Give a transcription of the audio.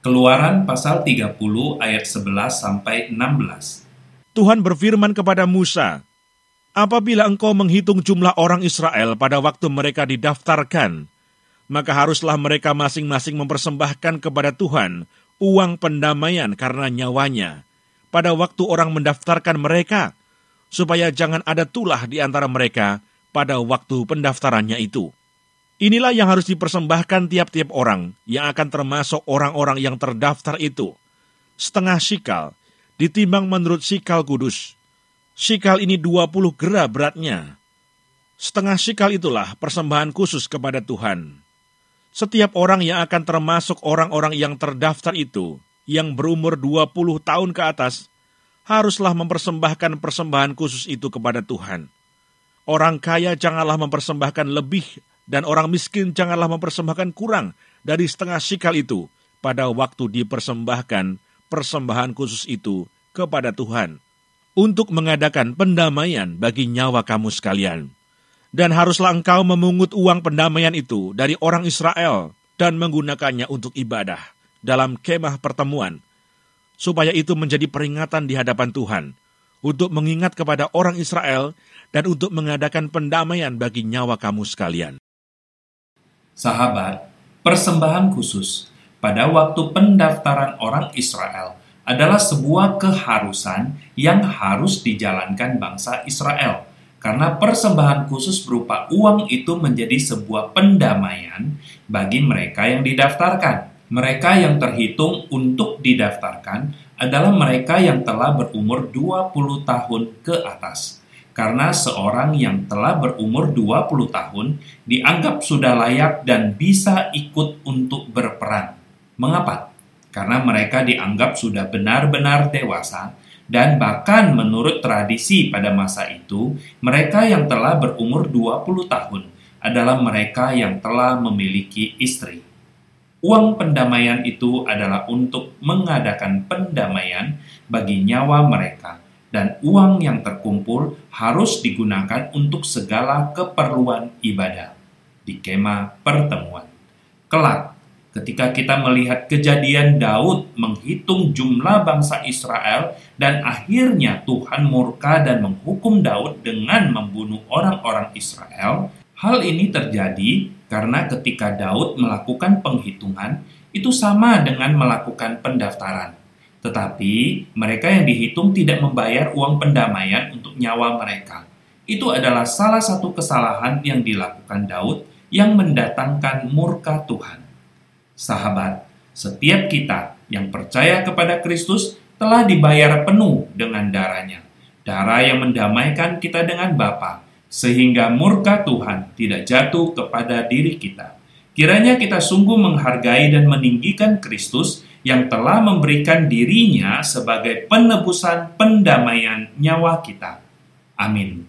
Keluaran pasal 30 ayat 11 sampai 16. Tuhan berfirman kepada Musa, Apabila engkau menghitung jumlah orang Israel pada waktu mereka didaftarkan, maka haruslah mereka masing-masing mempersembahkan kepada Tuhan uang pendamaian karena nyawanya pada waktu orang mendaftarkan mereka, supaya jangan ada tulah di antara mereka pada waktu pendaftarannya itu. Inilah yang harus dipersembahkan tiap-tiap orang yang akan termasuk orang-orang yang terdaftar itu. Setengah sikal, ditimbang menurut sikal kudus. Sikal ini 20 gera beratnya. Setengah sikal itulah persembahan khusus kepada Tuhan. Setiap orang yang akan termasuk orang-orang yang terdaftar itu, yang berumur 20 tahun ke atas, haruslah mempersembahkan persembahan khusus itu kepada Tuhan. Orang kaya janganlah mempersembahkan lebih, dan orang miskin janganlah mempersembahkan kurang dari setengah sikal itu pada waktu dipersembahkan persembahan khusus itu kepada Tuhan untuk mengadakan pendamaian bagi nyawa kamu sekalian. Dan haruslah engkau memungut uang pendamaian itu dari orang Israel dan menggunakannya untuk ibadah dalam kemah pertemuan, supaya itu menjadi peringatan di hadapan Tuhan untuk mengingat kepada orang Israel dan untuk mengadakan pendamaian bagi nyawa kamu sekalian. Sahabat, persembahan khusus pada waktu pendaftaran orang Israel adalah sebuah keharusan yang harus dijalankan bangsa Israel. Karena persembahan khusus berupa uang itu menjadi sebuah pendamaian bagi mereka yang didaftarkan. Mereka yang terhitung untuk didaftarkan adalah mereka yang telah berumur 20 tahun ke atas. Karena seorang yang telah berumur 20 tahun dianggap sudah layak dan bisa ikut untuk berperan. Mengapa? karena mereka dianggap sudah benar-benar dewasa dan bahkan menurut tradisi pada masa itu, mereka yang telah berumur 20 tahun adalah mereka yang telah memiliki istri. Uang pendamaian itu adalah untuk mengadakan pendamaian bagi nyawa mereka, dan uang yang terkumpul harus digunakan untuk segala keperluan ibadah di kemah pertemuan. Kelak, ketika kita melihat kejadian Daud menghitung jumlah bangsa Israel dan akhirnya Tuhan murka dan menghukum Daud dengan membunuh orang-orang Israel, hal ini terjadi karena ketika Daud melakukan penghitungan itu sama dengan melakukan pendaftaran. Tetapi mereka yang dihitung tidak membayar uang pendamaian untuk nyawa mereka. Itu adalah salah satu kesalahan yang dilakukan Daud yang mendatangkan murka Tuhan. Sahabat, setiap kita yang percaya kepada Kristus telah dibayar penuh dengan darahnya. Darah yang mendamaikan kita dengan Bapa, sehingga murka Tuhan tidak jatuh kepada diri kita. Kiranya kita sungguh menghargai dan meninggikan Kristus yang telah memberikan dirinya sebagai penebusan pendamaian nyawa kita. Amin.